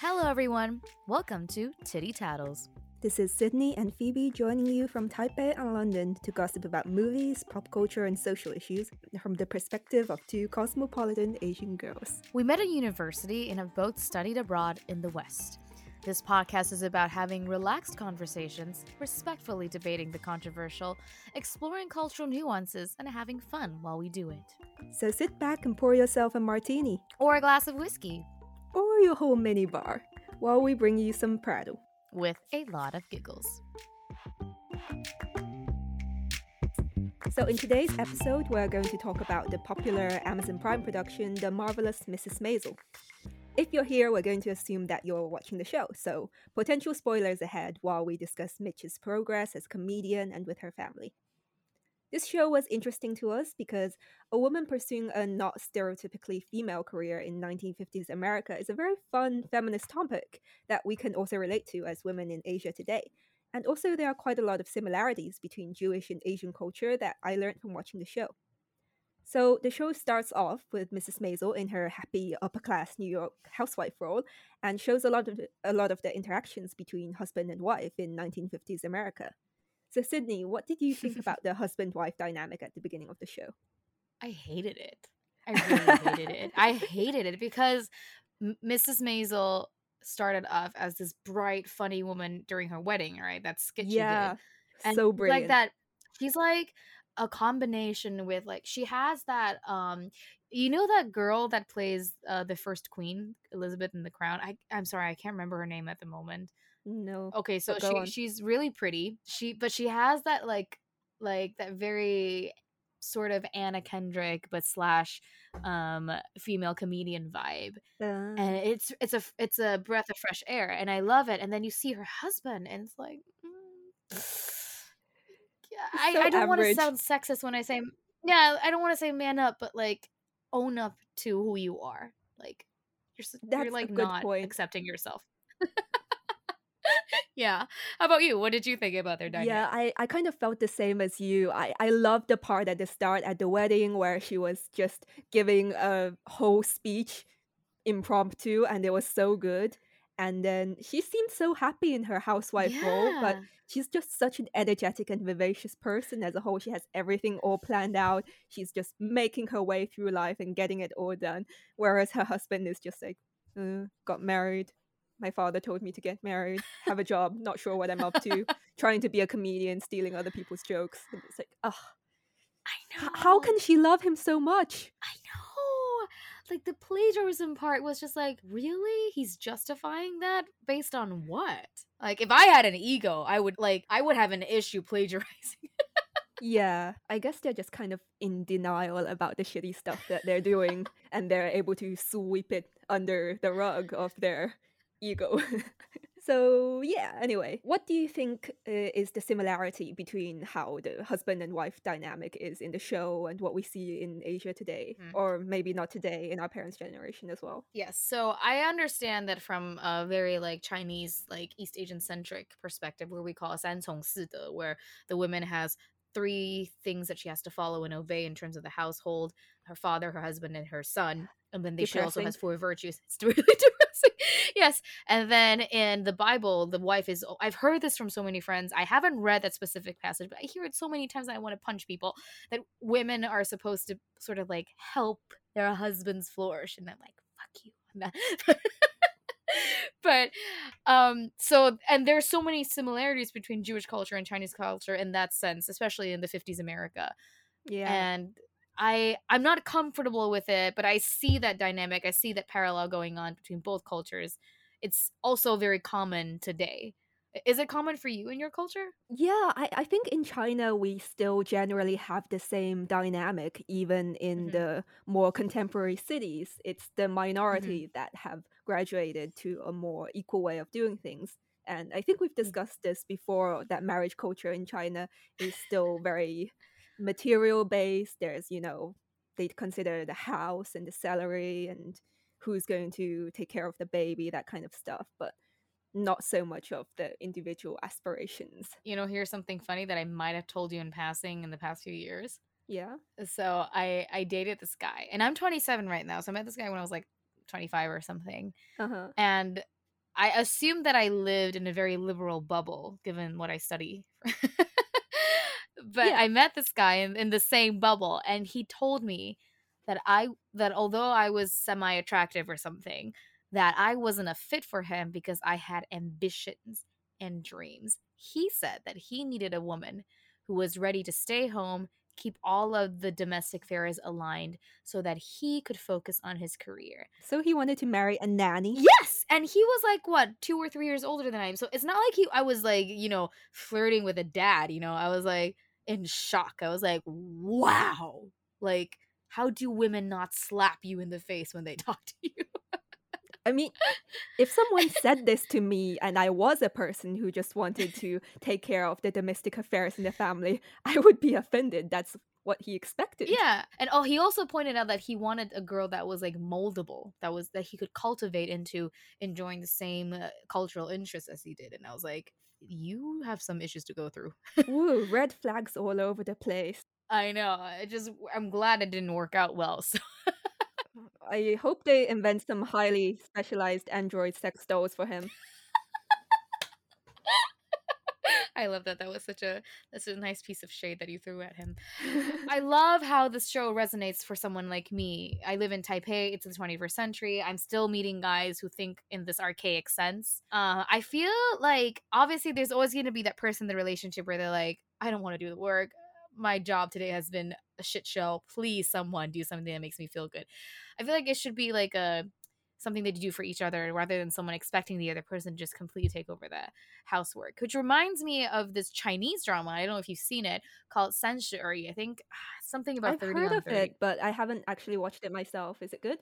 Hello, everyone. Welcome to Titty Tattles. This is Sydney and Phoebe joining you from Taipei and London to gossip about movies, pop culture, and social issues from the perspective of two cosmopolitan Asian girls. We met at university and have both studied abroad in the West. This podcast is about having relaxed conversations, respectfully debating the controversial, exploring cultural nuances, and having fun while we do it. So sit back and pour yourself a martini Or a glass of whiskey or your whole mini bar while we bring you some Prado. with a lot of giggles. So, in today's episode, we're going to talk about the popular Amazon Prime production, The Marvelous Mrs. Maisel. If you're here, we're going to assume that you're watching the show, so potential spoilers ahead while we discuss Midge's progress as comedian and with her family. This show was interesting to us because a woman pursuing a not stereotypically female career in 1950s America is a very fun feminist topic that we can also relate to as women in Asia today. And also, there are quite a lot of similarities between Jewish and Asian culture that I learned from watching the show. So, the show starts off with Mrs. Maisel in her happy upper class New York housewife role and shows a lot of the, a lot of the interactions between husband and wife in 1950s America. So, Sydney, what did you think about the husband wife dynamic at the beginning of the show? I hated it. I really hated it. I hated it because M- Mrs. Maisel started off as this bright, funny woman during her wedding, right? That sketch she yeah, did. And so brilliant. Like that. She's like a combination with like she has that um you know that girl that plays uh the first queen elizabeth in the crown? I i'm sorry i can't remember her name at the moment. No. okay so she on. she's really pretty. She but she has that like like that very sort of anna kendrick but slash um female comedian vibe. Uh, and it's it's a it's a breath of fresh air and i love it and then you see her husband and it's like mm, I, so I don't want to sound sexist when i say yeah i don't want to say man up but like own up to who you are like you're That's you're a like good not point. accepting yourself yeah how about you what did you think about their dynamic Yeah, I, I kind of felt the same as you. I, I loved the part at the start at the wedding where she was just giving a whole speech impromptu and it was so good. And then she seemed so happy in her housewife role, but Yeah. She's just such an energetic and vivacious person as a whole. She has everything all planned out. She's just making her way through life and getting it all done. Whereas her husband is just like, uh, got married. My father told me to get married, have a job, not sure what I'm up to, trying to be a comedian, stealing other people's jokes. And it's like, ugh, i know how can she love him so much? I know. Like the plagiarism part was just like, really? He's justifying that based on what? Like if I had an ego, I would like I would have an issue plagiarizing. Yeah, I guess they're just kind of in denial about the shitty stuff that they're doing, and they're able to sweep it under the rug of their ego. so yeah anyway what do you think uh, is the similarity between how the husband and wife dynamic is in the show and what we see in asia today mm. or maybe not today in our parents generation as well yes so i understand that from a very like chinese like east asian centric perspective where we call 三从四德, where the woman has three things that she has to follow and obey in terms of the household her father her husband and her son and then they, she also has four virtues. It's really depressing. Yes and then in the bible the wife is i've heard this from so many friends. I haven't read that specific passage but i hear it so many times that i want to punch people that women are supposed to sort of like help their husbands flourish and i'm like fuck you I'm not- but um so and there's so many similarities between jewish culture and chinese culture in that sense especially in the 50s america Yeah. and i i'm not comfortable with it but i see that dynamic i see that parallel going on between both cultures it's also very common today is it common for you in your culture Yeah, I, I think in China we still generally have the same dynamic, even in Mhm. the more contemporary cities. It's the minority that have graduated to a more equal way of doing things. And I think we've mm. discussed this before that marriage culture in China is still very material based. There's, you know, they consider the house and the salary and who's going to take care of the baby, that kind of stuff. But not so much of the individual aspirations. you know here's something funny that i might have told you in passing in the past few years Yeah. So I I dated this guy, and I'm 27 right now. So I met this guy when I was like 25 or something, Uh huh. and I assumed that I lived in a very liberal bubble, given what I study. but Yeah. I met this guy in, in the same bubble, and he told me that I that although I was semi attractive or something, that I wasn't a fit for him because I had ambitions and dreams. He said that he needed a woman who was ready to stay home, keep all of the domestic affairs aligned so that he could focus on his career. So he wanted to marry a nanny. Yes, and he was like what two or three years older than I am. So it's not like he. I was like you know flirting with a dad. You know, I was like in shock. I was like, wow, like how do women not slap you in the face when they talk to you? I mean, if someone said this to me and I was a person who just wanted to take care of the domestic affairs in the family, I would be offended. That's what he expected. Yeah, and oh, he also pointed out that he wanted a girl that was like moldable, that was that he could cultivate into enjoying the same uh, cultural interests as he did. And I was like, you have some issues to go through. Ooh, red flags all over the place. I know. I just I'm glad it didn't work out well. So I hope they invent some highly specialized android sex dolls for him. I love that. That was such a that's a nice piece of shade that you threw at him. I love how this show resonates for someone like me. I live in Taipei. It's the 21st century. I'm still meeting guys who think in this archaic sense. Uh, I feel like obviously there's always going to be that person in the relationship where they're like, I don't want to do the work. My job today has been a shit show. Please, someone do something that makes me feel good. I feel like it should be like a something that you do for each other rather than someone expecting the other person to just completely take over the housework. Which reminds me of this Chinese drama. I don't know if you've seen it called Sanshuri. I think something about I've 30 heard on of 30. it, but I haven't actually watched it myself. Is it good?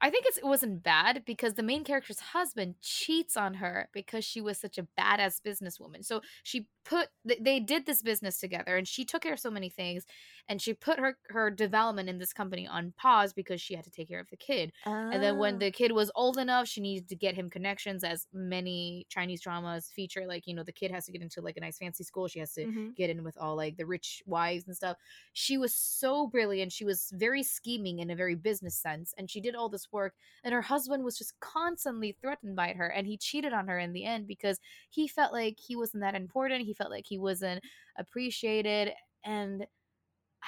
I think it's, it wasn't bad because the main character's husband cheats on her because she was such a badass businesswoman. So she put they did this business together and she took care of so many things and she put her her development in this company on pause because she had to take care of the kid. And then when Ah. the kid was old enough, she needed to get him connections as many Chinese dramas feature like, you know, the kid has to get into like a nice fancy school, she has to Mhm. get in with all like the rich wives and stuff. She was so brilliant. She was very scheming in a very business sense and she did all this work and her husband was just constantly threatened by her and he cheated on her in the end because he felt like he wasn't that important. He felt like he wasn't appreciated and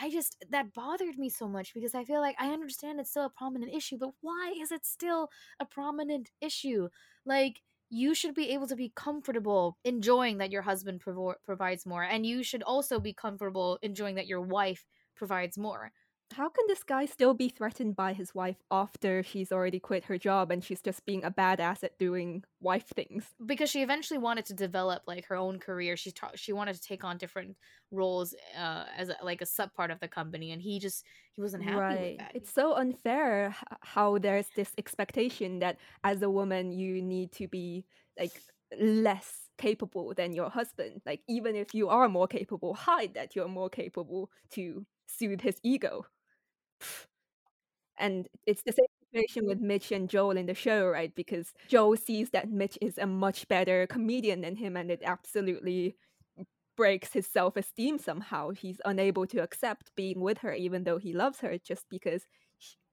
I just that bothered me so much because I feel like I understand it's still a prominent issue, but why is it still a prominent issue? Like you should be able to be comfortable enjoying that your husband provides more and you should also be comfortable enjoying that your wife provides more. How can this guy still be threatened by his wife after she's already quit her job and she's just being a badass at doing wife things? because she eventually wanted to develop like her own career she ta- she wanted to take on different roles uh as a, like a sub part of the company and he just he wasn't happy with that It's so unfair how there's this expectation that as a woman you need to be like less capable than your husband. Like even if you are more capable, hide that you're more capable to soothe his ego. And it's the same situation with Midge and Joel in the show, right? Because Joel sees that Midge is a much better comedian than him, and it absolutely breaks his self esteem somehow. He's unable to accept being with her, even though he loves her, just because,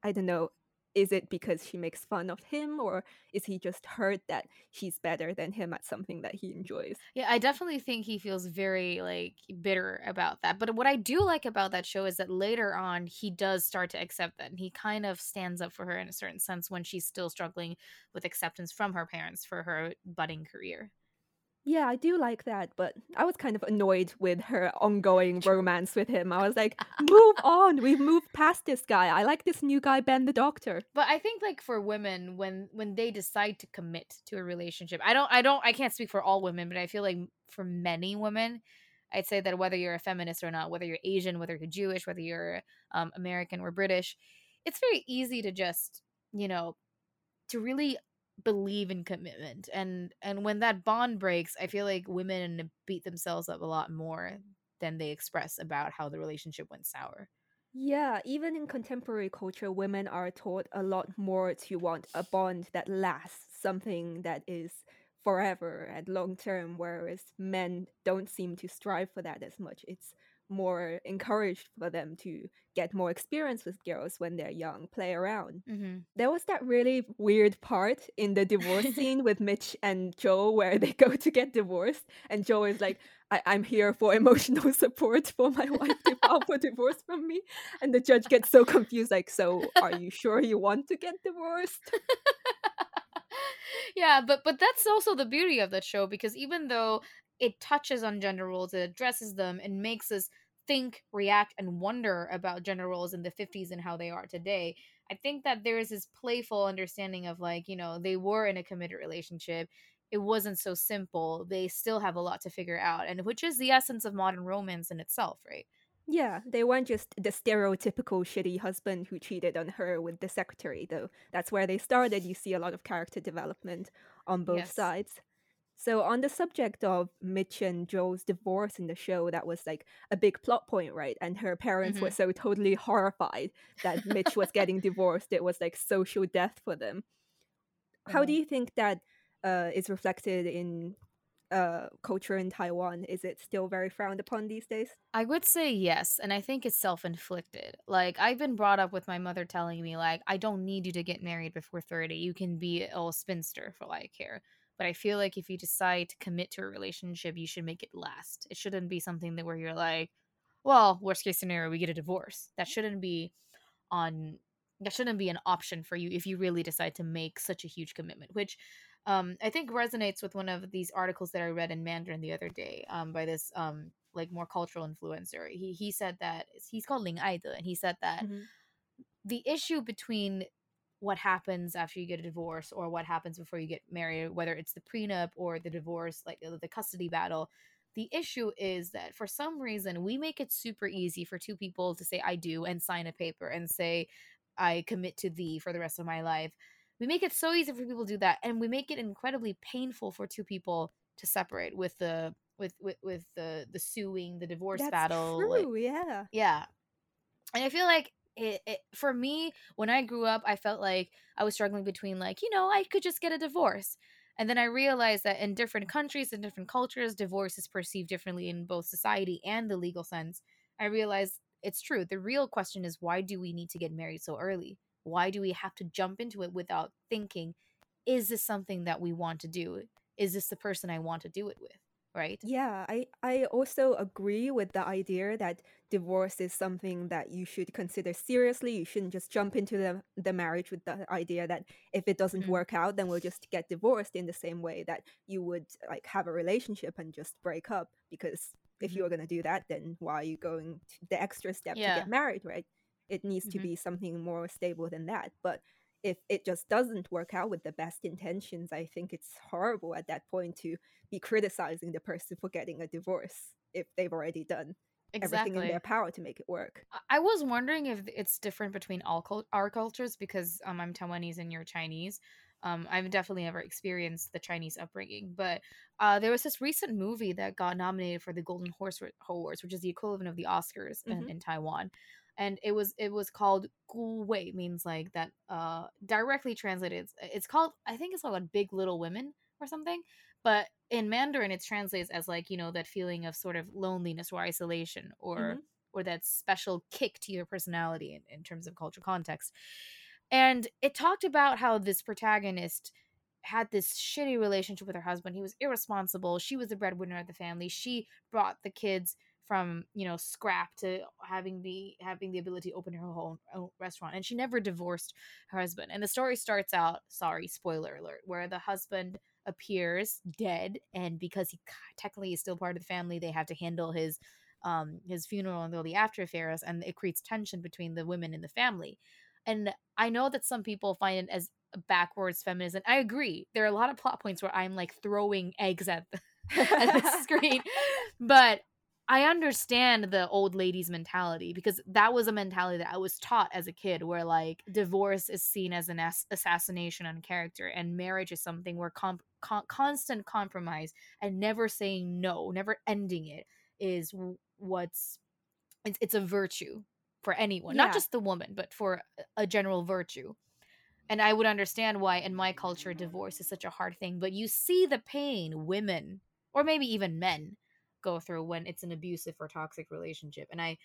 I don't know, is it because she makes fun of him, or is he just hurt that she's better than him at something that he enjoys? yeah i definitely think he feels very like bitter about that but what i do like about that show is that later on he does start to accept that and he kind of stands up for her in a certain sense when she's still struggling with acceptance from her parents for her budding career Yeah, I do like that, but I was kind of annoyed with her ongoing romance with him. I was like, move on. We've moved past this guy. I like this new guy, Ben the Doctor. but i think like for women when when they decide to commit to a relationship i don't i don't i can't speak for all women but i feel like for many women i'd say that whether you're a feminist or not whether you're asian whether you're jewish whether you're um, american or british it's very easy to just you know to really believe in commitment and and when that bond breaks i feel like women beat themselves up a lot more than they express about how the relationship went sour Yeah, even in contemporary culture, women are taught a lot more to want a bond that lasts, something that is forever and long term, whereas men don't seem to strive for that as much. It's more encouraged for them to get more experience with girls when they're young, play around. Mm-hmm. There was that really weird part in the divorce scene with Midge and Joe where they go to get divorced, and Joe is like, I- am here for emotional support for my wife to file for divorce from me. And the judge gets so confused, like, so are you sure you want to get divorced? yeah, but but that's also the beauty of that show because even though it touches on gender roles, it addresses them and makes us think, react, and wonder about gender roles in the 50s and how they are today. I think that there is this playful understanding of like, you know, they were in a committed relationship. It wasn't so simple. They still have a lot to figure out, and which is the essence of modern romance in itself, right? Yeah, they weren't just the stereotypical shitty husband who cheated on her with the secretary, though. That's where they started. You see a lot of character development on both yes. sides. So, on the subject of Midge and Joe's divorce in the show, that was like a big plot point, right? And her parents mm-hmm. were so totally horrified that Midge was getting divorced. It was like social death for them. How do you think that uh, is reflected in uh, culture in Taiwan? Is it still very frowned upon these days? I would say yes, and I think it's self-inflicted. Like I've been brought up with my mother telling me like I don't need you to get married before 30. You can be a little spinster for all I care. But I feel like if you decide to commit to a relationship, you should make it last. It shouldn't be something that where you're like, well, worst case scenario, we get a divorce. That shouldn't be on that shouldn't be an option for you if you really decide to make such a huge commitment, which um, I think resonates with one of these articles that I read in Mandarin the other day um, by this um, like more cultural influencer. He he said that he's called Ling Aide, and he said that mm-hmm. the issue between what happens after you get a divorce or what happens before you get married, whether it's the prenup or the divorce, like uh, the custody battle. The issue is that for some reason we make it super easy for two people to say I do and sign a paper and say I commit to thee for the rest of my life. We make it so easy for people to do that and we make it incredibly painful for two people to separate with the with with, with the the suing, the divorce That's battle. True, like, yeah. Yeah. And I feel like it, it, for me when i grew up i felt like i was struggling between like you know i could just get a divorce. And then i realized that in different countries and different cultures divorce is perceived differently in both society and the legal sense. I realized it's true the real question is why do we need to get married so early? Why do we have to jump into it without thinking is this something that we want to do? Is this the person i want to do it with right? Yeah, I, I also agree with the idea that divorce is something that you should consider seriously. You shouldn't just jump into the, the marriage with the idea that if it doesn't mm-hmm. work out, then we'll just get divorced in the same way that you would like have a relationship and just break up. Because if mm-hmm. you're going to do that, then why are you going the extra step yeah. to get married, right? It needs mm-hmm. to be something more stable than that. But if it just doesn't work out with the best intentions, I think it's horrible at that point to be criticizing the person for getting a divorce if they've already done exactly. everything in their power to make it work. I was wondering if it's different between all cult- our cultures because um, I'm Taiwanese and you're Chinese. Um, I've definitely never experienced the Chinese upbringing, but uh, there was this recent movie that got nominated for the Golden Horse Awards, which is the equivalent of the Oscars mm-hmm. in, in Taiwan and it was it was called Gu Wei means like that uh directly translated it's called I think it's called like Big Little Women or something but in Mandarin it translates as like you know that feeling of sort of loneliness or isolation or mm-hmm. or that special kick to your personality in, in terms of cultural context and it talked about how this protagonist had this shitty relationship with her husband he was irresponsible she was the breadwinner of the family she brought the kids from you know scrap to having the having the ability to open her own, own, restaurant and she never divorced her husband and the story starts out sorry spoiler alert where the husband appears dead and because he technically is still part of the family they have to handle his um his funeral and all the after affairs and it creates tension between the women in the family. And i know that some people find it as backwards feminism i agree there are a lot of plot points where i'm like throwing eggs at the, at the screen but I understand the old lady's mentality because that was a mentality that I was taught as a kid where like divorce is seen as an ass- assassination on character and marriage is something where comp- con- constant compromise and never saying no, never ending it is what's it's, it's a virtue for anyone, yeah. not just the woman, but for a general virtue. And I would understand why in my culture divorce is such a hard thing, but you see the pain women or maybe even men go through when it's an abusive or toxic relationship. And I,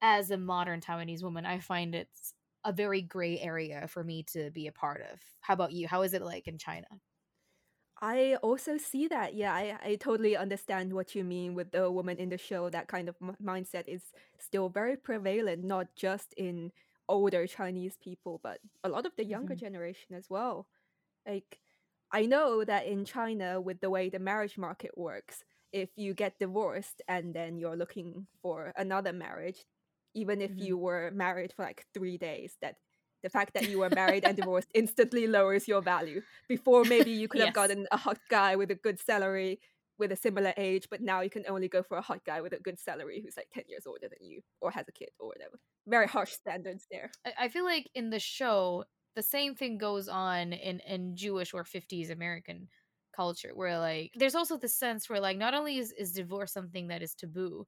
as a modern Taiwanese woman, I find it's a very gray area for me to be a part of. How about you? How is it like in China? I also see that. Yeah, I, I totally understand what you mean with the woman in the show. That kind of m- mindset is still very prevalent, not just in older Chinese people, but a lot of the younger hmm generation as well. Like, I know that in China, with the way the marriage market works, if you get divorced and then you're looking for another marriage, even if hmm you were married for like three days, that the fact that you were married and divorced instantly lowers your value. Before, maybe you could have gotten a hot guy with a good salary with a similar age, but now you can only go for a hot guy with a good salary who's like 10 years older than you or has a kid or whatever. Very harsh standards there. I, I feel like in the show, the same thing goes on in, in Jewish or 50s American culture, where like there's also the sense where like not only is, is divorce something that is taboo,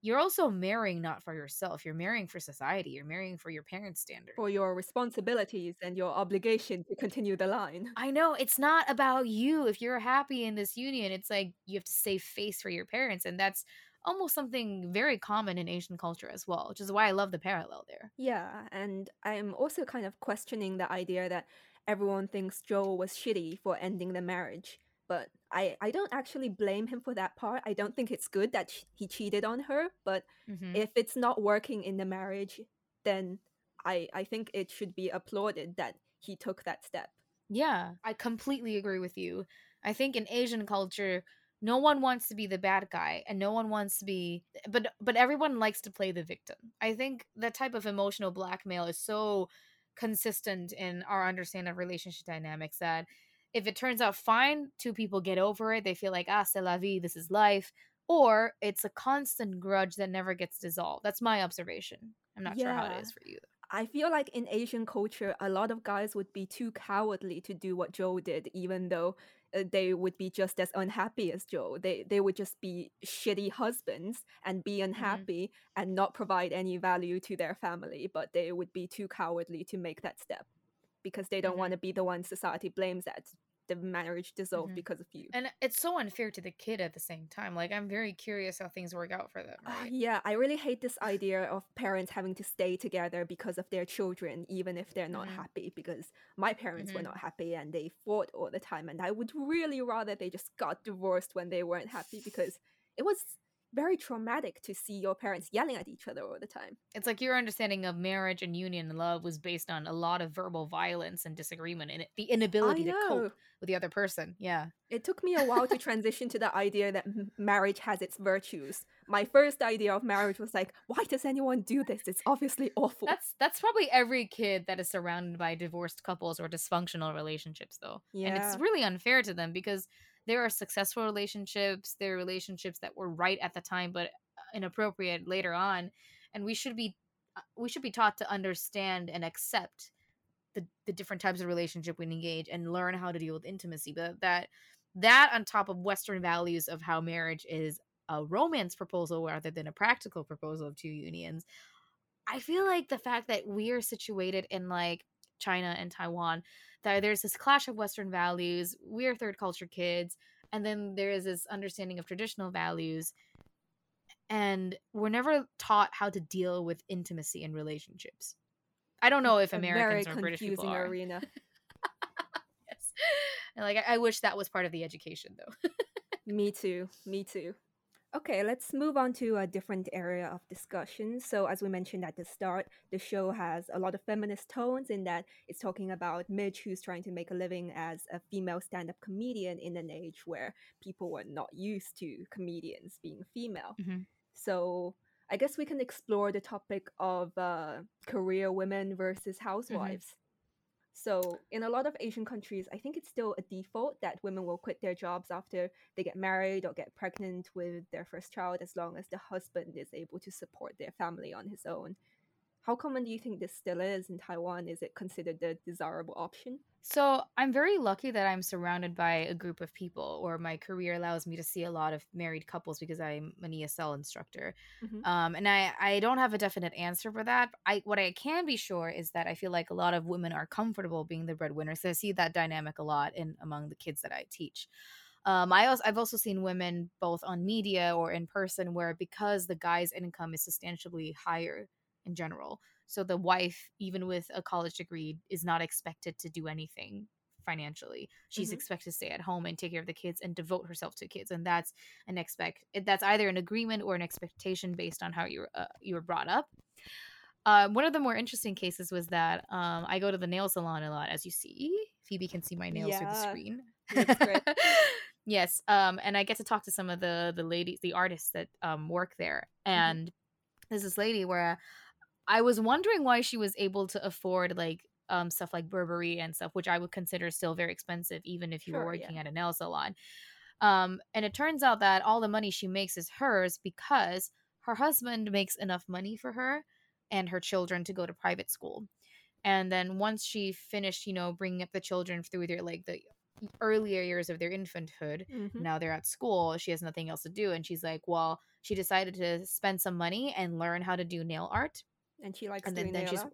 you're also marrying not for yourself. You're marrying for society. You're marrying for your parents' standard. For your responsibilities and your obligation to continue the line. I know it's not about you. If you're happy in this union, it's like you have to save face for your parents. And that's almost something very common in Asian culture as well, which is why I love the parallel there. Yeah, and I'm also kind of questioning the idea that everyone thinks Joel was shitty for ending the marriage. But I, I don't actually blame him for that part. I don't think it's good that he cheated on her. But hmm if it's not working in the marriage, then I, I think it should be applauded that he took that step. Yeah, I completely agree with you. I think in Asian culture, no one wants to be the bad guy and no one wants to be but but everyone likes to play the victim. I think that type of emotional blackmail is so consistent in our understanding of relationship dynamics that if it turns out fine, two people get over it, they feel like ah c'est la vie, this is life, or it's a constant grudge that never gets dissolved. That's my observation. I'm not sure how it is for you. I feel like in Asian culture, a lot of guys would be too cowardly to do what Joe did, even though uh, they would be just as unhappy as Joe. They they would just be shitty husbands and be hmm unhappy and not provide any value to their family, but they would be too cowardly to make that step because they don't want hmm to be the one society blames that the marriage dissolved hmm because of you. And it's so unfair to the kid at the same time. Like I'm very curious how things work out for them, Uh, yeah, I really hate this idea of parents having to stay together because of their children, even if they're not Mhm. happy. Because my parents were Mhm. not happy and they fought all the time. And I would really rather they just got divorced when they weren't happy because it was very traumatic to see your parents yelling at each other all the time. It's like your understanding of marriage and union and love was based on a lot of verbal violence and disagreement and the inability to cope with the other person. Yeah. It took me a while to transition to the idea that marriage has its virtues. My first idea of marriage was like, why does anyone do this? It's obviously awful. That's that's probably every kid that is surrounded by divorced couples or dysfunctional relationships though. Yeah. And it's really unfair to them because there are successful relationships, there are relationships that were right at the time but uh, inappropriate later on, and we should be uh, we should be taught to understand and accept the the different types of relationship we engage and learn how to deal with intimacy. But that that on top of Western values of how marriage is a romance proposal rather than a practical proposal of two unions. I feel like the fact that we are situated in like China and Taiwan, that there's this clash of Western values. We're third culture kids, and then there is this understanding of traditional values, and we're never taught how to deal with intimacy in relationships. I don't know if Americans or British people confusing are. arena. yes. And like I, I wish that was part of the education though. Me too. Me too. Okay, let's move on to a different area of discussion. So, as we mentioned at the start, the show has a lot of feminist tones in that it's talking about Midge, who's trying to make a living as a female stand up comedian in an age where people were not used to comedians being female. Mhm. So, I guess we can explore the topic of uh, career women versus housewives. So, in a lot of Asian countries, I think it's still a default that women will quit their jobs after they get married or get pregnant with their first child as long as the husband is able to support their family on his own. How common do you think this still is in Taiwan? Is it considered the desirable option? So I'm very lucky that I'm surrounded by a group of people, or my career allows me to see a lot of married couples because I'm an ESL instructor. Mhm. Um, and I, I don't have a definite answer for that. I what I can be sure is that I feel like a lot of women are comfortable being the breadwinners. So I see that dynamic a lot in among the kids that I teach. Um, I also I've also seen women both on media or in person where because the guy's income is substantially higher in general, so the wife, even with a college degree, is not expected to do anything financially. She's Mhm. expected to stay at home and take care of the kids and devote herself to kids, and that's an expect that's either an agreement or an expectation based on how you were uh, you were brought up. Uh, one of the more interesting cases was that um, I go to the nail salon a lot, as you see. Phoebe can see my nails through the screen. Yes, um, and I get to talk to some of the the ladies, the artists that um, work there, Mhm. and there's this lady where I was wondering why she was able to afford like um, stuff like Burberry and stuff, which I would consider still very expensive, even if you were Sure, yeah. working at a nail salon. Um, and it turns out that all the money she makes is hers because her husband makes enough money for her and her children to go to private school. And then once she finished, you know, bringing up the children through their like the earlier years of their infanthood, Mhm. now they're at school, she has nothing else to do. And she's like, well, she decided to spend some money and learn how to do nail art And she likes and then, doing then she's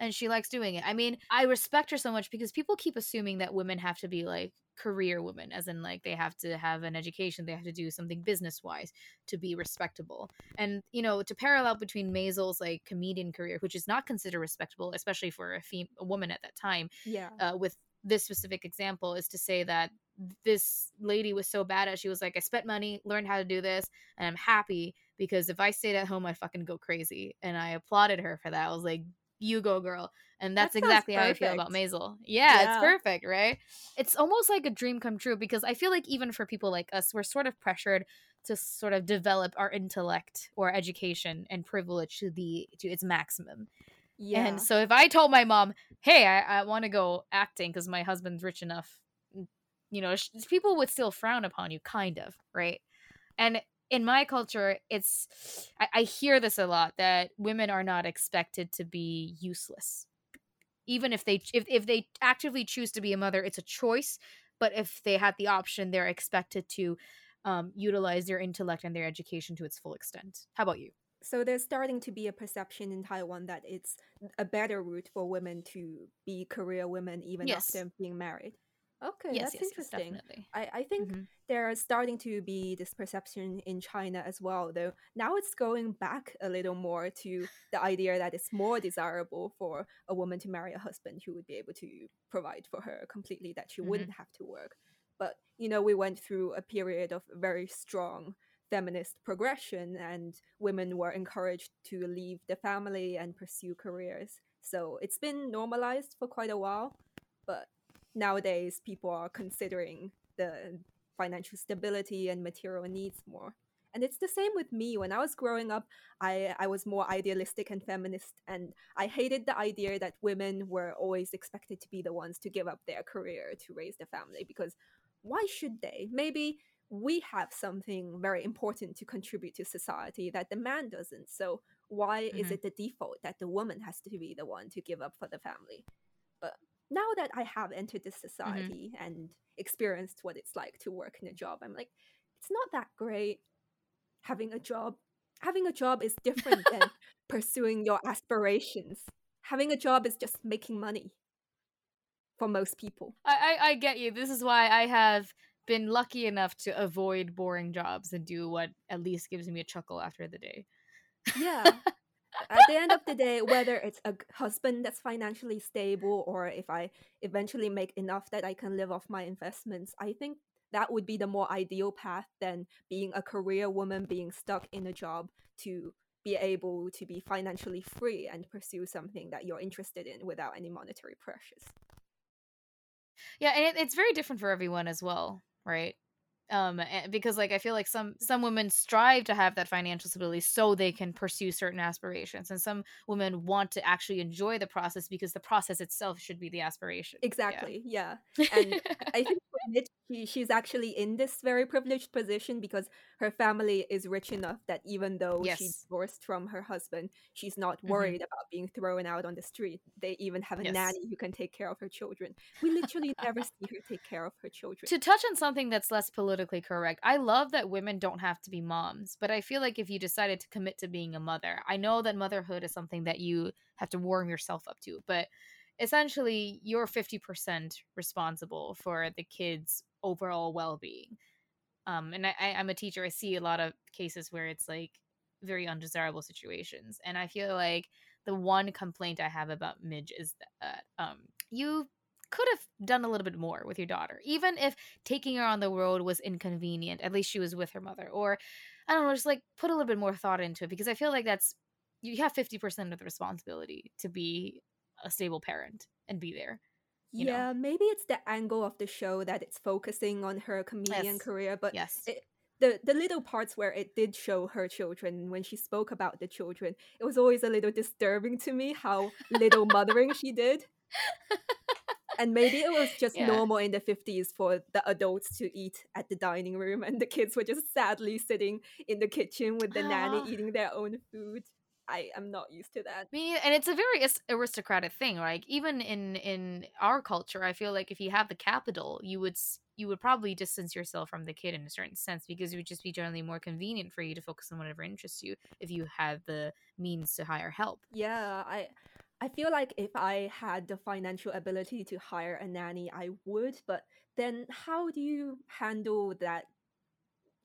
and she likes doing it. I mean, I respect her so much because people keep assuming that women have to be like career women, as in like they have to have an education, they have to do something business wise to be respectable. And you know, to parallel between Maisel's like comedian career, which is not considered respectable, especially for a fem- a woman at that time, Yeah. uh, with this specific example, is to say that this lady was so bad at she was like, I spent money, learned how to do this, and I'm happy because if I stayed at home, I'd fucking go crazy. And I applauded her for that. I was like, you go, girl. And that's That exactly how I feel about perfect. Maisel. Yeah, Yeah. it's perfect, right? It's almost like a dream come true because I feel like even for people like us, we're sort of pressured to sort of develop our intellect or education and privilege to the to its maximum. Yeah. And so if I told my mom, "Hey, I, I want to go acting because my husband's rich enough," you know, sh- people would still frown upon you, kind of, right? And in my culture, it's I, I hear this a lot that women are not expected to be useless, even if they if if they actively choose to be a mother, it's a choice. But if they had the option, they're expected to um, utilize their intellect and their education to its full extent. How about you? so there's starting to be a perception in Taiwan that it's a better route for women to be career women even Yes. after being married. Okay, yes, that's yes, interesting. definitely. I, I think Mhm. there's starting to be this perception in China as well, though now it's going back a little more to the idea that it's more desirable for a woman to marry a husband who would be able to provide for her completely, that she Mhm. wouldn't have to work. But, you know, we went through a period of very strong feminist progression, and women were encouraged to leave the family and pursue careers. So it's been normalized for quite a while, but nowadays people are considering the financial stability and material needs more. And it's the same with me. When I was growing up, I, I was more idealistic and feminist, and I hated the idea that women were always expected to be the ones to give up their career to raise the family because why should they? Maybe we have something very important to contribute to society that the man doesn't. So why is Mhm. it the default that the woman has to be the one to give up for the family? Now that I have entered this mm-hmm. society and experienced what it's like to work in a job, I'm like, it's not that great having a job. Having a job is different than pursuing your aspirations. Having a job is just making money for most people. I, I I get you. This is why I have been lucky enough to avoid boring jobs and do what at least gives me a chuckle after the day. Yeah. At the end of the day, whether it's a husband that's financially stable or if I eventually make enough that I can live off my investments, I think that would be the more ideal path than being a career woman being stuck in a job to be able to be financially free and pursue something that you're interested in without any monetary pressures. Yeah, and it, it's very different for everyone as well, right? Um, because like I feel like some some women strive to have that financial stability so they can pursue certain aspirations, and some women want to actually enjoy the process because the process itself should be the aspiration. Yeah. Exactly, yeah. And I think she, she's actually in this very privileged position because her family is rich enough that even though Yes. divorced from her husband, she's not Mhm. worried about being thrown out on the street. They even have a Yes. nanny who can take care of her children. We literally never see her take care of her children. to touch on something that's less politically correct, I love that women don't have to be moms, but I feel like if you decided to commit to being a mother, I know that motherhood is something that you have to warm yourself up to, but essentially you're 50% responsible for the kids overall well-being. Um and I, i'm a teacher. I see a lot of cases where it's like very undesirable situations and i feel like the one complaint i have about midge is that um you could have done a little bit more with your daughter even if taking her on the road was inconvenient at least she was with her mother or i don't know just like put a little bit more thought into it because i feel like that's you have 50% of the responsibility to be a stable parent and be there you know? yeah, maybe it's the angle of the show that it's focusing on her comedian Yes. career, but yes it, the the little parts where it did show her children when she spoke about the children, it was always a little disturbing to me how little mothering she did. And maybe it was just Yeah. normal in the 50s for the adults to eat at the dining room and the kids were just sadly sitting in the kitchen with the nanny eating their own food. I am not used to that. Me and it's a very aristocratic thing, like even in in our culture, I feel like if you have the capital, you would you would probably distance yourself from the kid in a certain sense because it would just be generally more convenient for you to focus on whatever interests you if you had the means to hire help. Yeah, I I feel like if I had the financial ability to hire a nanny, I would, but then how do you handle that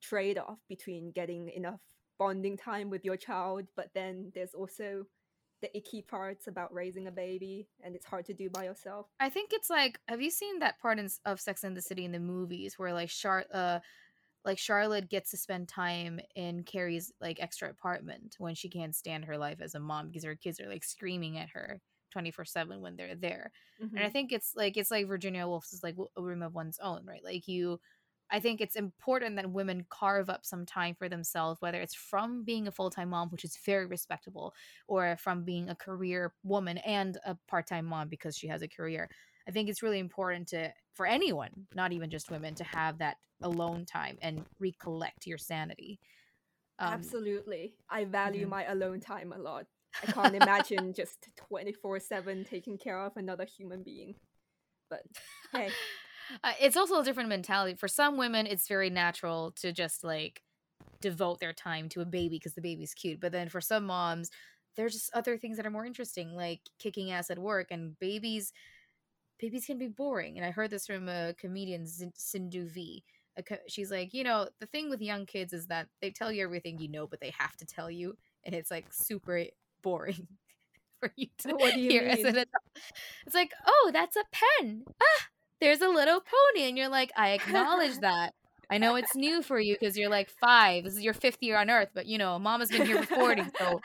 trade-off between getting enough bonding time with your child, but then there's also the icky parts about raising a baby and it's hard to do by yourself. I think it's like, have you seen that part in, of Sex and the City in the movies where like Char, uh, like Charlotte gets to spend time in Carrie's like extra apartment when she can't stand her life as a mom because her kids are like screaming at her twenty four seven when they're there. And I Mhm. think it's like it's like Virginia Woolf's like a room of one's own, right? Like you, I think it's important that women carve up some time for themselves, whether it's from being a full time mom, which is very respectable, or from being a career woman and a part time mom because she has a career. I think it's really important to for anyone, not even just women, to have that alone time and recollect your sanity. Um, Absolutely. I value mhm. my alone time a lot. I can't imagine just 24/7 taking care of another human being. But hey, uh, it's also a different mentality. For some women it's very natural to just like devote their time to a baby because the baby's cute but then for some moms there's just other things that are more interesting like kicking ass at work and babies babies can be boring and i heard this from a comedian Sindhu Vee co- she's like you know the thing with young kids is that they tell you everything you know but they have to tell you and it's like super boring for you to What do you hear as an adult. it's like oh that's a pen. Ah there's a little pony and you're like i acknowledge that i know it's new for you because you're like five this is your fifth year on earth but you know mama's been here for 40 so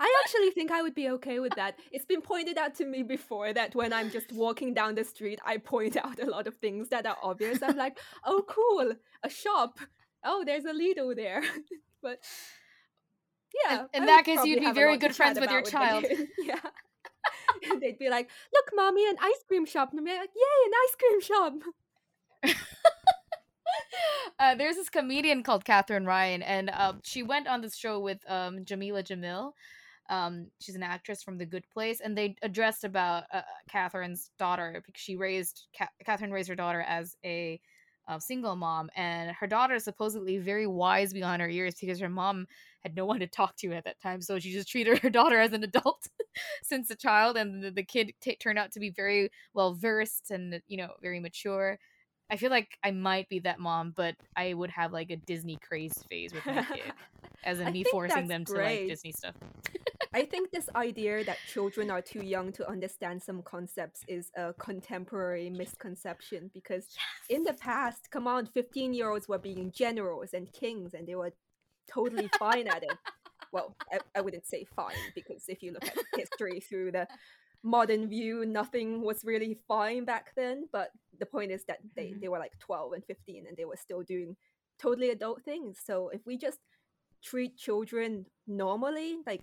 I actually think I would be okay with that. It's been pointed out to me before that when I'm just walking down the street, I point out a lot of things that are obvious. I'm like, oh, cool, a shop. Oh, there's a Lidl there. but yeah. in I that case, you'd be very good friends with your about child. yeah. They'd be like, look, mommy, an ice cream shop. And be like, yay, an ice cream shop. uh, there's this comedian called Katherine Ryan, and uh, she went on this show with um, Jameela Jamil. Um, she's an actress from The Good Place, and they addressed about uh, Katherine's daughter because she raised Ca- Katherine raised her daughter as a uh, single mom, and her daughter is supposedly very wise beyond her years because her mom had no one to talk to at that time, so she just treated her daughter as an adult since a child, and the, the kid t- turned out to be very well versed and you know very mature. I feel like I might be that mom, but I would have like a Disney craze phase with my kid, as in me forcing them to great. like Disney stuff. I think this idea that children are too young to understand some concepts is a contemporary misconception because in the past, come on, 15 year olds were being generals and kings and they were totally fine at it. Well, I, I wouldn't say fine because if you look at history through the modern view, nothing was really fine back then. But the point is that they, Mhm. they were like 12 and 15 and they were still doing totally adult things. So if we just treat children normally, like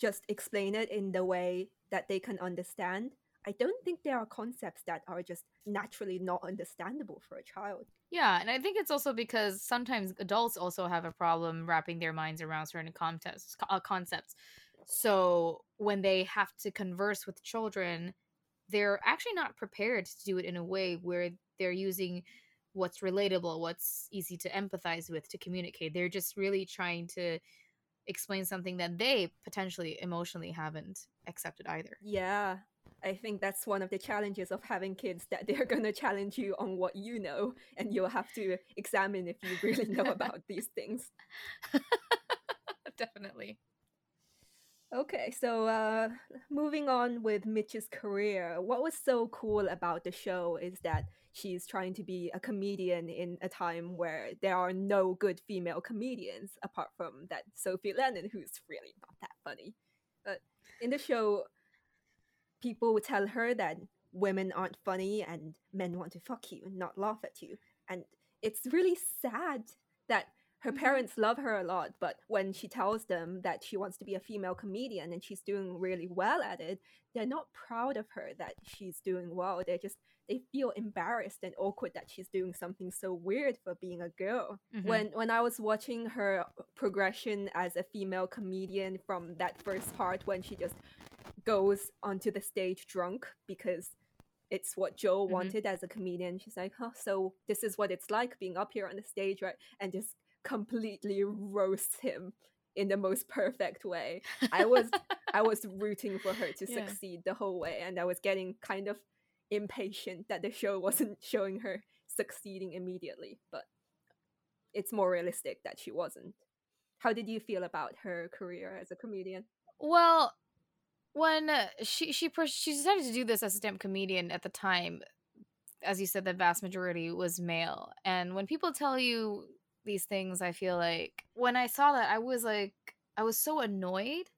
just explain it in the way that they can understand, I don't think there are concepts that are just naturally not understandable for a child. Yeah, and I think it's also because sometimes adults also have a problem wrapping their minds around certain concepts. Uh, concepts. So when they have to converse with children, they're actually not prepared to do it in a way where they're using what's relatable, what's easy to empathize with to communicate. They're just really trying to explain something that they potentially emotionally haven't accepted either. Yeah. I think that's one of the challenges of having kids that they're going to challenge you on what you know, and you'll have to examine if you really know about these things. Definitely. Okay, so uh, moving on with Midge's career, what was so cool about the show is that she's trying to be a comedian in a time where there are no good female comedians apart from that Sophie Lennon, who's really not that funny. But in the show, people would tell her that women aren't funny and men want to fuck you, and not laugh at you. And it's really sad that her Mhm. parents love her a lot, but when she tells them that she wants to be a female comedian and she's doing really well at it, they're not proud of her that she's doing well. They're just they feel embarrassed and awkward that she's doing something so weird for being a girl. Mhm. When when I was watching her progression as a female comedian from that first part when she just goes onto the stage drunk because it's what Joel Mhm. wanted as a comedian. She's like, oh, so this is what it's like being up here on the stage, right? And just completely roasts him in the most perfect way. I was I was rooting for her to Yeah. succeed the whole way, and I was getting kind of impatient that the show wasn't showing her succeeding immediately. But it's more realistic that she wasn't. How did you feel about her career as a comedian? Well, when uh, she she she decided to do this as a stand-up comedian at the time, as you said, the vast majority was male. And when people tell you these things, I feel like when I saw that, I was like, I was so annoyed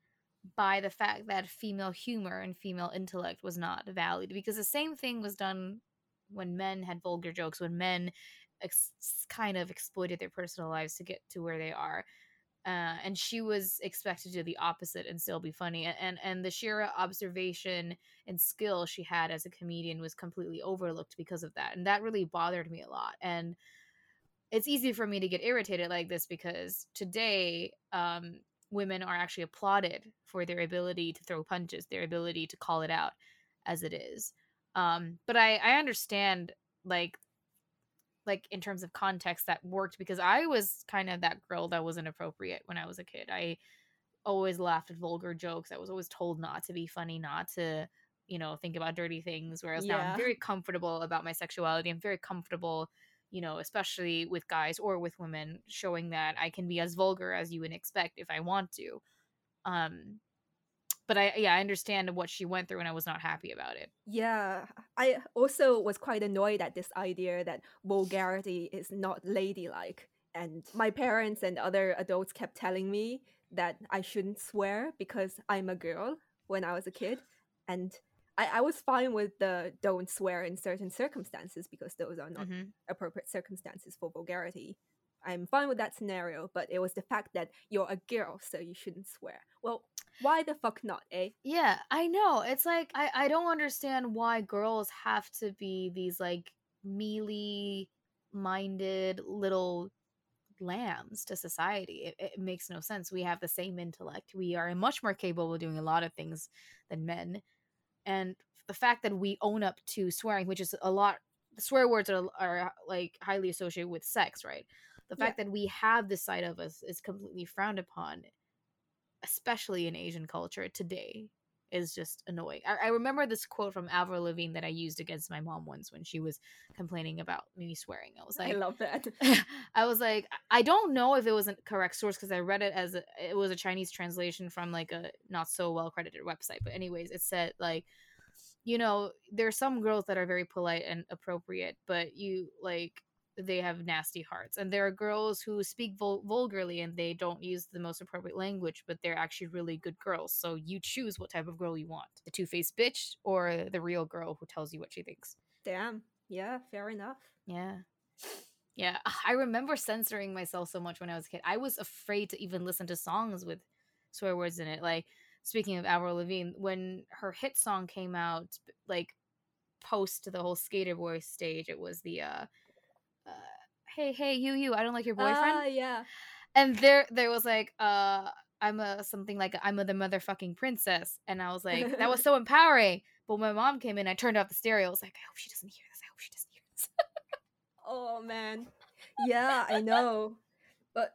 by the fact that female humor and female intellect was not valued because the same thing was done when men had vulgar jokes, when men ex- kind of exploited their personal lives to get to where they are uh, and she was expected to do the opposite and still be funny and and the sheer observation and skill she had as a comedian was completely overlooked because of that and that really bothered me a lot and it's easy for me to get irritated like this because today um, women are actually applauded for their ability to throw punches their ability to call it out as it is um, but i i understand like like in terms of context that worked because I was kind of that girl that was inappropriate when I was a kid. I always laughed at vulgar jokes. I was always told not to be funny, not to, you know, think about dirty things. Whereas now I'm very comfortable about my sexuality. I'm very comfortable, you know, especially with guys or with women, showing that I can be as vulgar as you would expect if I want to. Um but I yeah, I understand what she went through and I was not happy about it. Yeah, I also was quite annoyed at this idea that vulgarity is not ladylike. And my parents and other adults kept telling me that I shouldn't swear because I'm a girl when I was a kid. And I, I was fine with the don't swear in certain circumstances because those are not Mhm. appropriate circumstances for vulgarity. I'm fine with that scenario, but it was the fact that you're a girl, so you shouldn't swear. Well, why the fuck not, eh? Yeah, I know. It's like I I don't understand why girls have to be these like mealy minded little lambs to society. It, it makes no sense. We have the same intellect. We are much more capable of doing a lot of things than men. And the fact that we own up to swearing, which is a lot swear words are, are like highly associated with sex, right? The Yeah. fact that we have this side of us is completely frowned upon especially in Asian culture today, is just annoying. I, I remember this quote from Avril Lavigne that I used against my mom once when she was complaining about me swearing. I was like I love that. I was like, I don't know if it was a correct source because I read it as a, it was a Chinese translation from like a not so well credited website. But anyways, it said like, you know, there are some girls that are very polite and appropriate, but you like they have nasty hearts, and there are girls who speak vul- vulgarly and they don't use the most appropriate language, but they're actually really good girls. So you choose what type of girl you want: the two faced bitch or the real girl who tells you what she thinks. Damn. Yeah, fair enough. Yeah. Yeah. I remember censoring myself so much when I was a kid. I was afraid to even listen to songs with swear words in it. Like, speaking of Avril Lavigne, when her hit song came out, like, post the whole Skater Boy stage, it was the, uh, hey, hey, you, you, I don't like your boyfriend. Ah, yeah. and there, there was like, uh, I'm a something like I'm a the motherfucking princess, and I was like, that was so empowering. But when my mom came in, I turned off the stereo. I was like, I hope she doesn't hear this. I hope she doesn't hear this. Oh man. Yeah, I know. But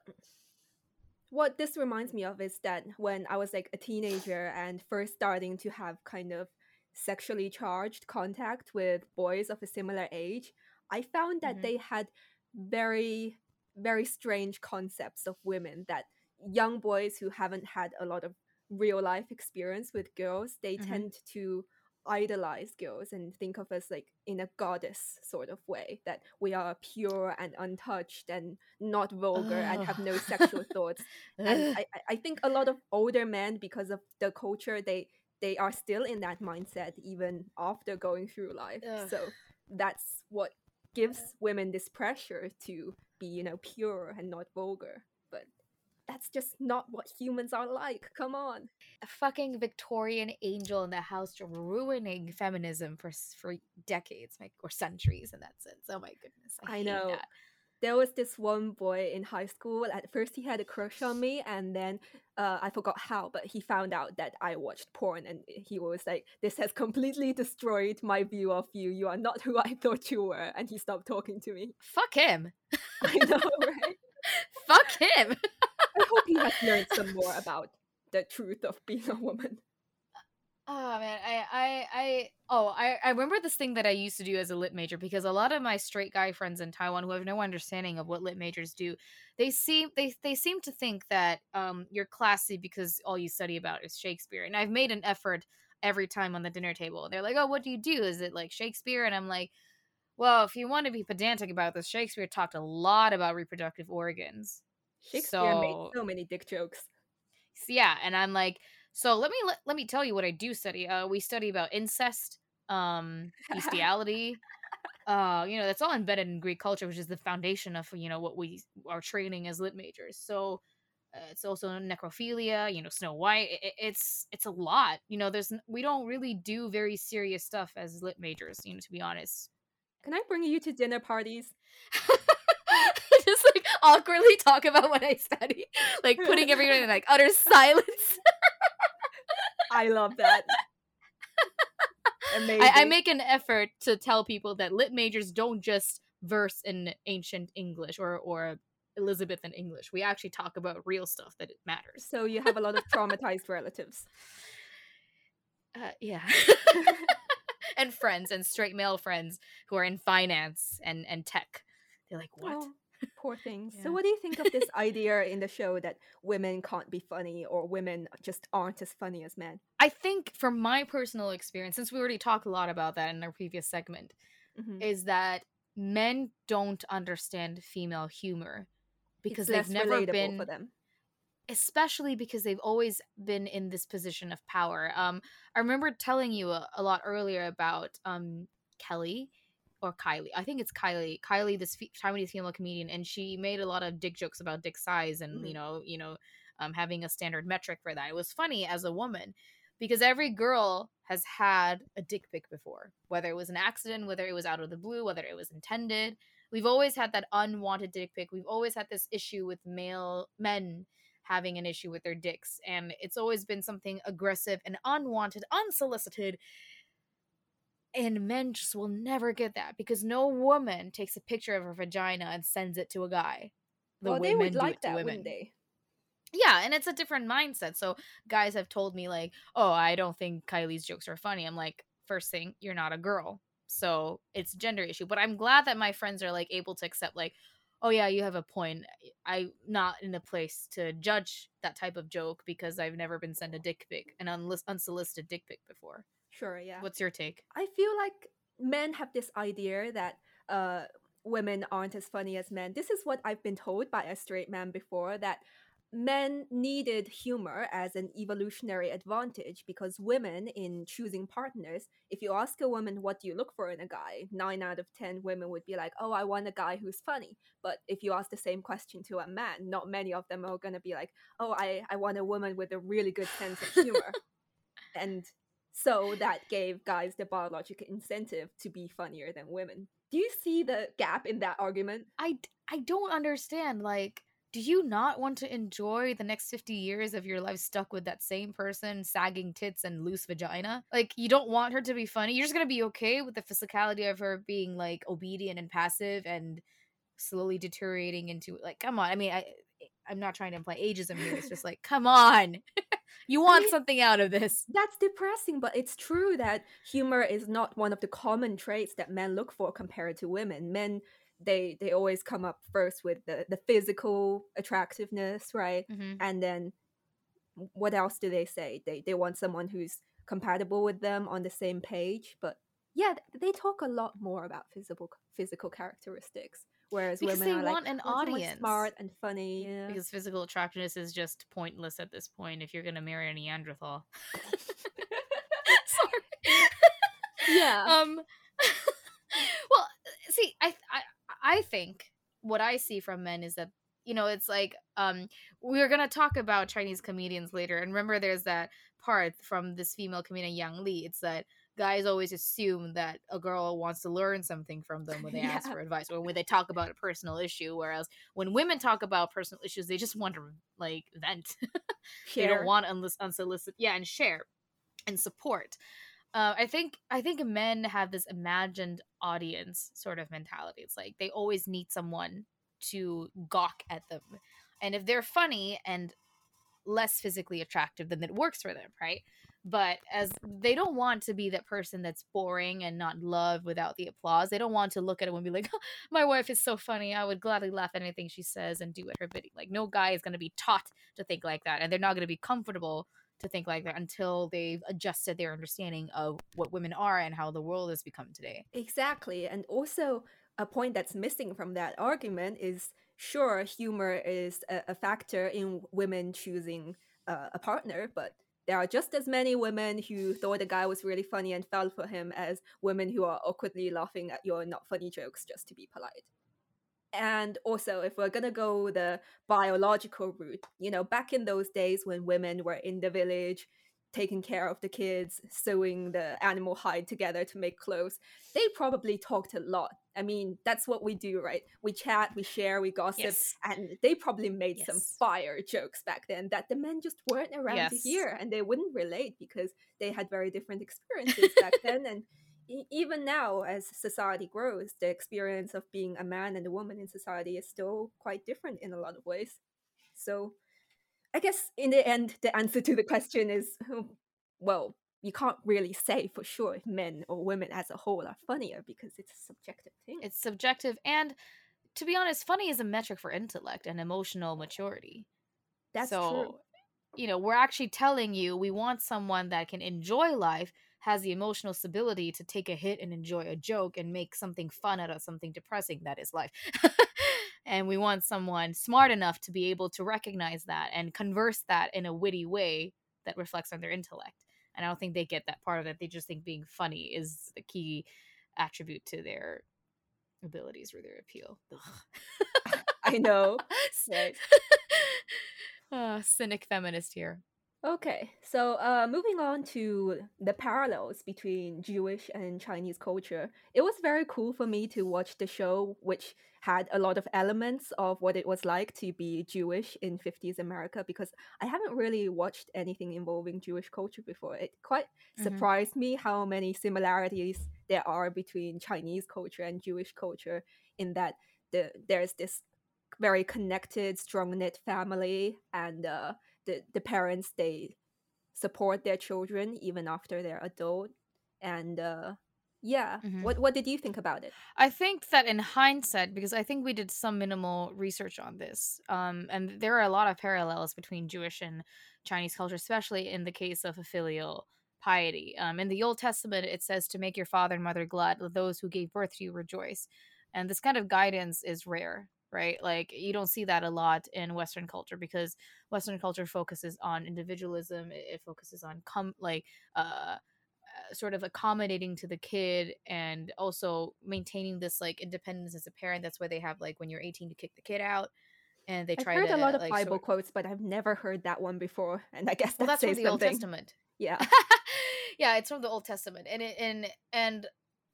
what this reminds me of is that when I was like a teenager and first starting to have kind of sexually charged contact with boys of a similar age, I found that Mhm. they had very, very strange concepts of women that young boys who haven't had a lot of real life experience with girls, they Mhm. tend to idolize girls and think of us like in a goddess sort of way that we are pure and untouched and not vulgar and have no sexual thoughts and I, I- I think a lot of older men because of the culture they they are still in that mindset even after going through life Ugh. so that's what gives women this pressure to be you know pure and not vulgar but that's just not what humans are like come on a fucking Victorian angel in the house ruining feminism for for decades, like or centuries in that sense. Oh my goodness, I, I know. that. There was this one boy in high school at first he had a crush on me and then uh, i forgot how but he found out that i watched porn and he was like this has completely destroyed my view of you. You are not who i thought you were. And he stopped talking to me. Fuck him. i know right? Fuck him. i hope he has learned some more about the truth of being a woman Oh man, I I I oh I I remember this thing that I used to do as a lit major because a lot of my straight guy friends in Taiwan who have no understanding of what lit majors do, they seem they they seem to think that um you're classy because all you study about is Shakespeare. And I've made an effort every time on the dinner table. They're like, "Oh, what do you do? Is it like Shakespeare?" And I'm like, "Well, if you want to be pedantic about this, Shakespeare talked a lot about reproductive organs." shakespeare made So- so many dick jokes So, yeah, and I'm like, so let me let, let me tell you what I do study. Uh, we study about incest, um, bestiality. uh, you know, that's all embedded in Greek culture, which is the foundation of you know what we are training as lit majors. So. Uh, it's also necrophilia, you know, Snow White. i- i- it's it's a lot. You know, there's we don't really do very serious stuff as lit majors. You know, to be honest. can i bring you to dinner parties Just like awkwardly talk about what I study, like putting everyone in like utter silence. I love that Amazing. I, I make an effort to tell people that lit majors don't just verse in ancient English or or Elizabethan English. We actually talk about real stuff that it matters. so you have a lot of traumatized relatives Uh, yeah. and friends and straight male friends who are in finance and and tech. They're like, "What?" Oh, poor things. Yeah. So, what do you think of this idea in the show that women can't be funny or women just aren't as funny as men? I think from my personal experience, since we already talked a lot about that in our previous segment, Mhm. is that men don't understand female humor because it's they've never been for them. especially because they've always been in this position of power. Um, I remember telling you a, a lot earlier about um Kelly or Kylie. I think it's Kylie. Kylie, this fe- Taiwanese female comedian, and she made a lot of dick jokes about dick size and you Mhm. know, you know, um, having a standard metric for that. It was funny as a woman because every girl has had a dick pic before, whether it was an accident, whether it was out of the blue, whether it was intended. We've always had that unwanted dick pic. We've always had this issue with male men having an issue with their dicks and it's always been something aggressive and unwanted unsolicited and men just will never get that because no woman takes a picture of her vagina and sends it to a guy. The well, they would do like that, wouldn't they? yeah and it's a different mindset. So guys have told me like oh i don't think kylie's jokes are funny. I'm like first thing you're not a girl. So it's a gender issue but i'm glad that my friends are like able to accept like oh yeah you have a point. I'm not in a place to judge that type of joke because i've never been sent a dick pic an unsolicited dick pic before Sure, yeah. what's your take I feel like men have this idea that uh, women aren't as funny as men. This is what I've been told by a straight man before that men needed humor as an evolutionary advantage because women, in choosing partners, if you ask a woman, what do you look for in a guy? Nine out of 10 women would be like, oh, I want a guy who's funny. But if you ask the same question to a man, not many of them are going to be like, oh, I, I want a woman with a really good sense of humor. and so that gave guys the biological incentive to be funnier than women. Do you see the gap in that argument? I, I don't understand. Like, do you not want to enjoy the next 50 years of your life stuck with that same person, sagging tits and loose vagina? Like, you don't want her to be funny. You're just gonna be okay with the physicality of her being like obedient and passive and slowly deteriorating into like, come on. I mean, I, eh, I'm not trying to imply ageism here. It's just like, come on. You want mean- something out of this. That's depressing, but it's true that humor is not one of the common traits that men look for compared to women. Men they they always come up first with the, the physical attractiveness, right? Mhm. And then what else do they say? They they want someone who's compatible with them on the same page. But yeah, they talk a lot more about physical physical characteristics, whereas Because women they are want like an "I want someone audience." smart and funny. Yeah. Because physical attractiveness is just pointless at this point if you're gonna marry a Neanderthal. Sorry. yeah. um well see I, I i think what i see from men is that you know it's like um we're gonna talk about chinese comedians later and remember there's that part from this female comedian yang li it's that guys always assume that a girl wants to learn something from them when they ask for advice or when they talk about a personal issue whereas when women talk about personal issues they just want to like vent. They don't want unless unsolicited yeah and share and support. Uh, i think i think men have this imagined audience sort of mentality. It's like they always need someone to gawk at them. And if they're funny and less physically attractive then it works for them right but as they don't want to be that person that's boring and not loved without the applause they don't want to look at it and be like my wife is so funny i would gladly laugh at anything she says and do at her bidding like no guy is going to be taught to think like that and they're not going to be comfortable to think like that until they've adjusted their understanding of what women are and how the world has become today. Exactly. And also, a point that's missing from that argument is sure, humor is a, a factor in women choosing uh, a partner, but there are just as many women who thought the guy was really funny and fell for him as women who are awkwardly laughing at your not funny jokes just to be polite. And also, if we're gonna go the biological route, you know, back in those days when women were in the village, taking care of the kids, sewing the animal hide together to make clothes, they probably talked a lot. I mean, that's what we do, right? We chat, we share, we gossip, Yes. and they probably made some fire jokes back then that the men just weren't around to hear, and they wouldn't relate because they had very different experiences back then. And e- even now, as society grows, the experience of being a man and a woman in society is still quite different in a lot of ways. So, I guess in the end, the answer to the question is well, you can't really say for sure if men or women as a whole are funnier because it's a subjective thing. It's subjective and to be honest, funny is a metric for intellect and emotional maturity. That's so, true. you know, we're actually telling you we want someone that can enjoy life, has the emotional stability to take a hit and enjoy a joke and make something fun out of something depressing that is life. and we want someone smart enough to be able to recognize that and converse that in a witty way that reflects on their intellect. And I don't think they get that part of it. They just think being funny is the key attribute to their abilities or their appeal. I know. Right. uh, cynic feminist here. Okay, so uh, moving on to the parallels between Jewish and Chinese culture, it was very cool for me to watch the show, which had a lot of elements of what it was like to be Jewish in 50s America, because I haven't really watched anything involving Jewish culture before. It quite Mhm. surprised me how many similarities there are between Chinese culture and Jewish culture, in that the, there's this very connected, strong knit family, and uh, the the parents they support their children even after they're adult and uh yeah Mhm. what what did you think about it I think that in hindsight, because I think we did some minimal research on this, um, and there are a lot of parallels between Jewish and Chinese culture, especially in the case of a filial piety. Um, in the Old Testament, it says to make your father and mother glad, let those who gave birth to you rejoice. And this kind of guidance is rare, right? Like you don't see that a lot in Western culture because Western culture focuses on individualism. It, it focuses on com like uh uh, sort of accommodating to the kid and also maintaining this like independence as a parent. That's why they have like when you're 18 to kick the kid out, and they i've try heard to a lot of like, bible sort- quotes but i've never heard that one before and i guess well, that's from the Old Testament. yeah yeah, it's from the Old Testament, and it, and and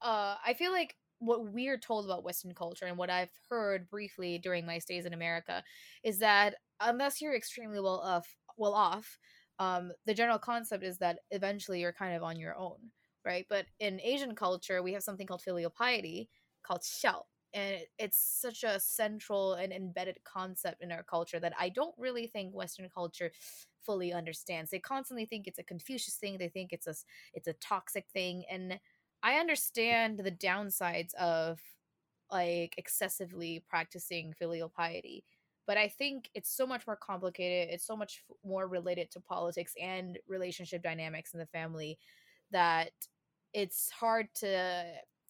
uh, I feel like what we're told about Western culture and what I've heard briefly during my stays in America is that unless you're extremely well off, well off, um, the general concept is that eventually you're kind of on your own, right? But in Asian culture, we have something called filial piety, called xiao, and it's such a central and embedded concept in our culture that I don't really think Western culture fully understands. They constantly think it's a Confucius thing. They think it's a it's a toxic thing, and I understand the downsides of like excessively practicing filial piety. But I think it's so much more complicated. It's so much more related to politics and relationship dynamics in the family that it's hard to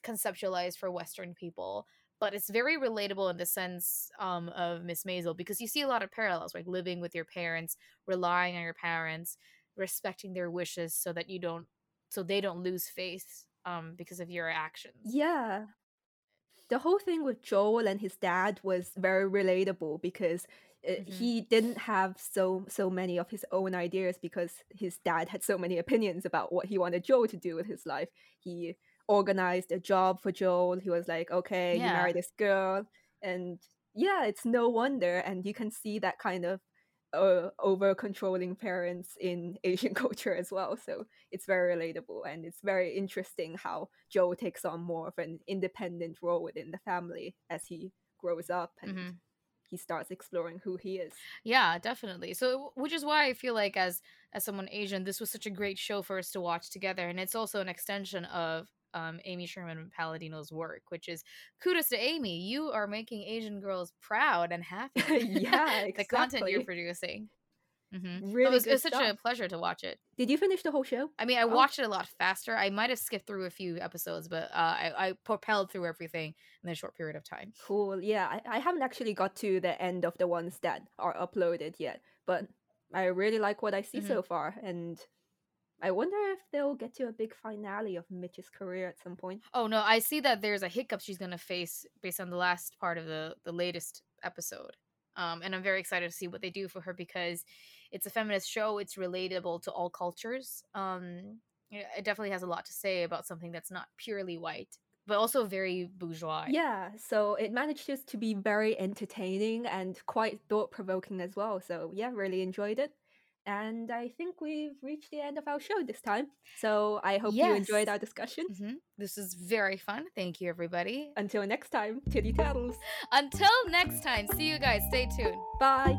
conceptualize for Western people but it's very relatable in the sense um, of Miss Maisel because you see a lot of parallels, like living with your parents, relying on your parents, respecting their wishes so that you don't, so they don't lose faith um, because of your actions. Yeah. The whole thing with Joel and his dad was very relatable because mm-hmm. he didn't have so so many of his own ideas because his dad had so many opinions about what he wanted Joel to do with his life. He organized a job for Joel. He was like, okay, yeah. you marry this girl. And yeah, it's no wonder. And you can see that kind of uh, over controlling parents in Asian culture as well. So it's very relatable and it's very interesting how Joel takes on more of an independent role within the family as he grows up and mm-hmm. he starts exploring who he is. Yeah, definitely. So which is why I feel like as as someone Asian, this was such a great show for us to watch together. And it's also an extension of um, Amy Sherman Palladino's work, which is kudos to Amy. You are making Asian girls proud and happy. yeah, the content you're producing. Mm-hmm. Really, it was, it was such a pleasure to watch it. Did you finish the whole show? I mean, I oh. watched it a lot faster. I might have skipped through a few episodes, but uh, I, I propelled through everything in a short period of time. Cool. Yeah, I, I haven't actually got to the end of the ones that are uploaded yet, but I really like what I see mm-hmm. so far, and I wonder if they'll get to a big finale of Midge's career at some point. Oh no, I see that there's a hiccup she's gonna face based on the last part of the the latest episode. Um, and I'm very excited to see what they do for her because it's a feminist show. It's relatable to all cultures. Um, it definitely has a lot to say about something that's not purely white, but also very bourgeois. Yeah, so it manages to be very entertaining and quite thought provoking as well. So yeah, really enjoyed it. And I think we've reached the end of our show this time. So I hope yes. you enjoyed our discussion. Mm-hmm. This is very fun. Thank you, everybody. Until next time, titty tattles. Until next time, see you guys. Stay tuned. Bye.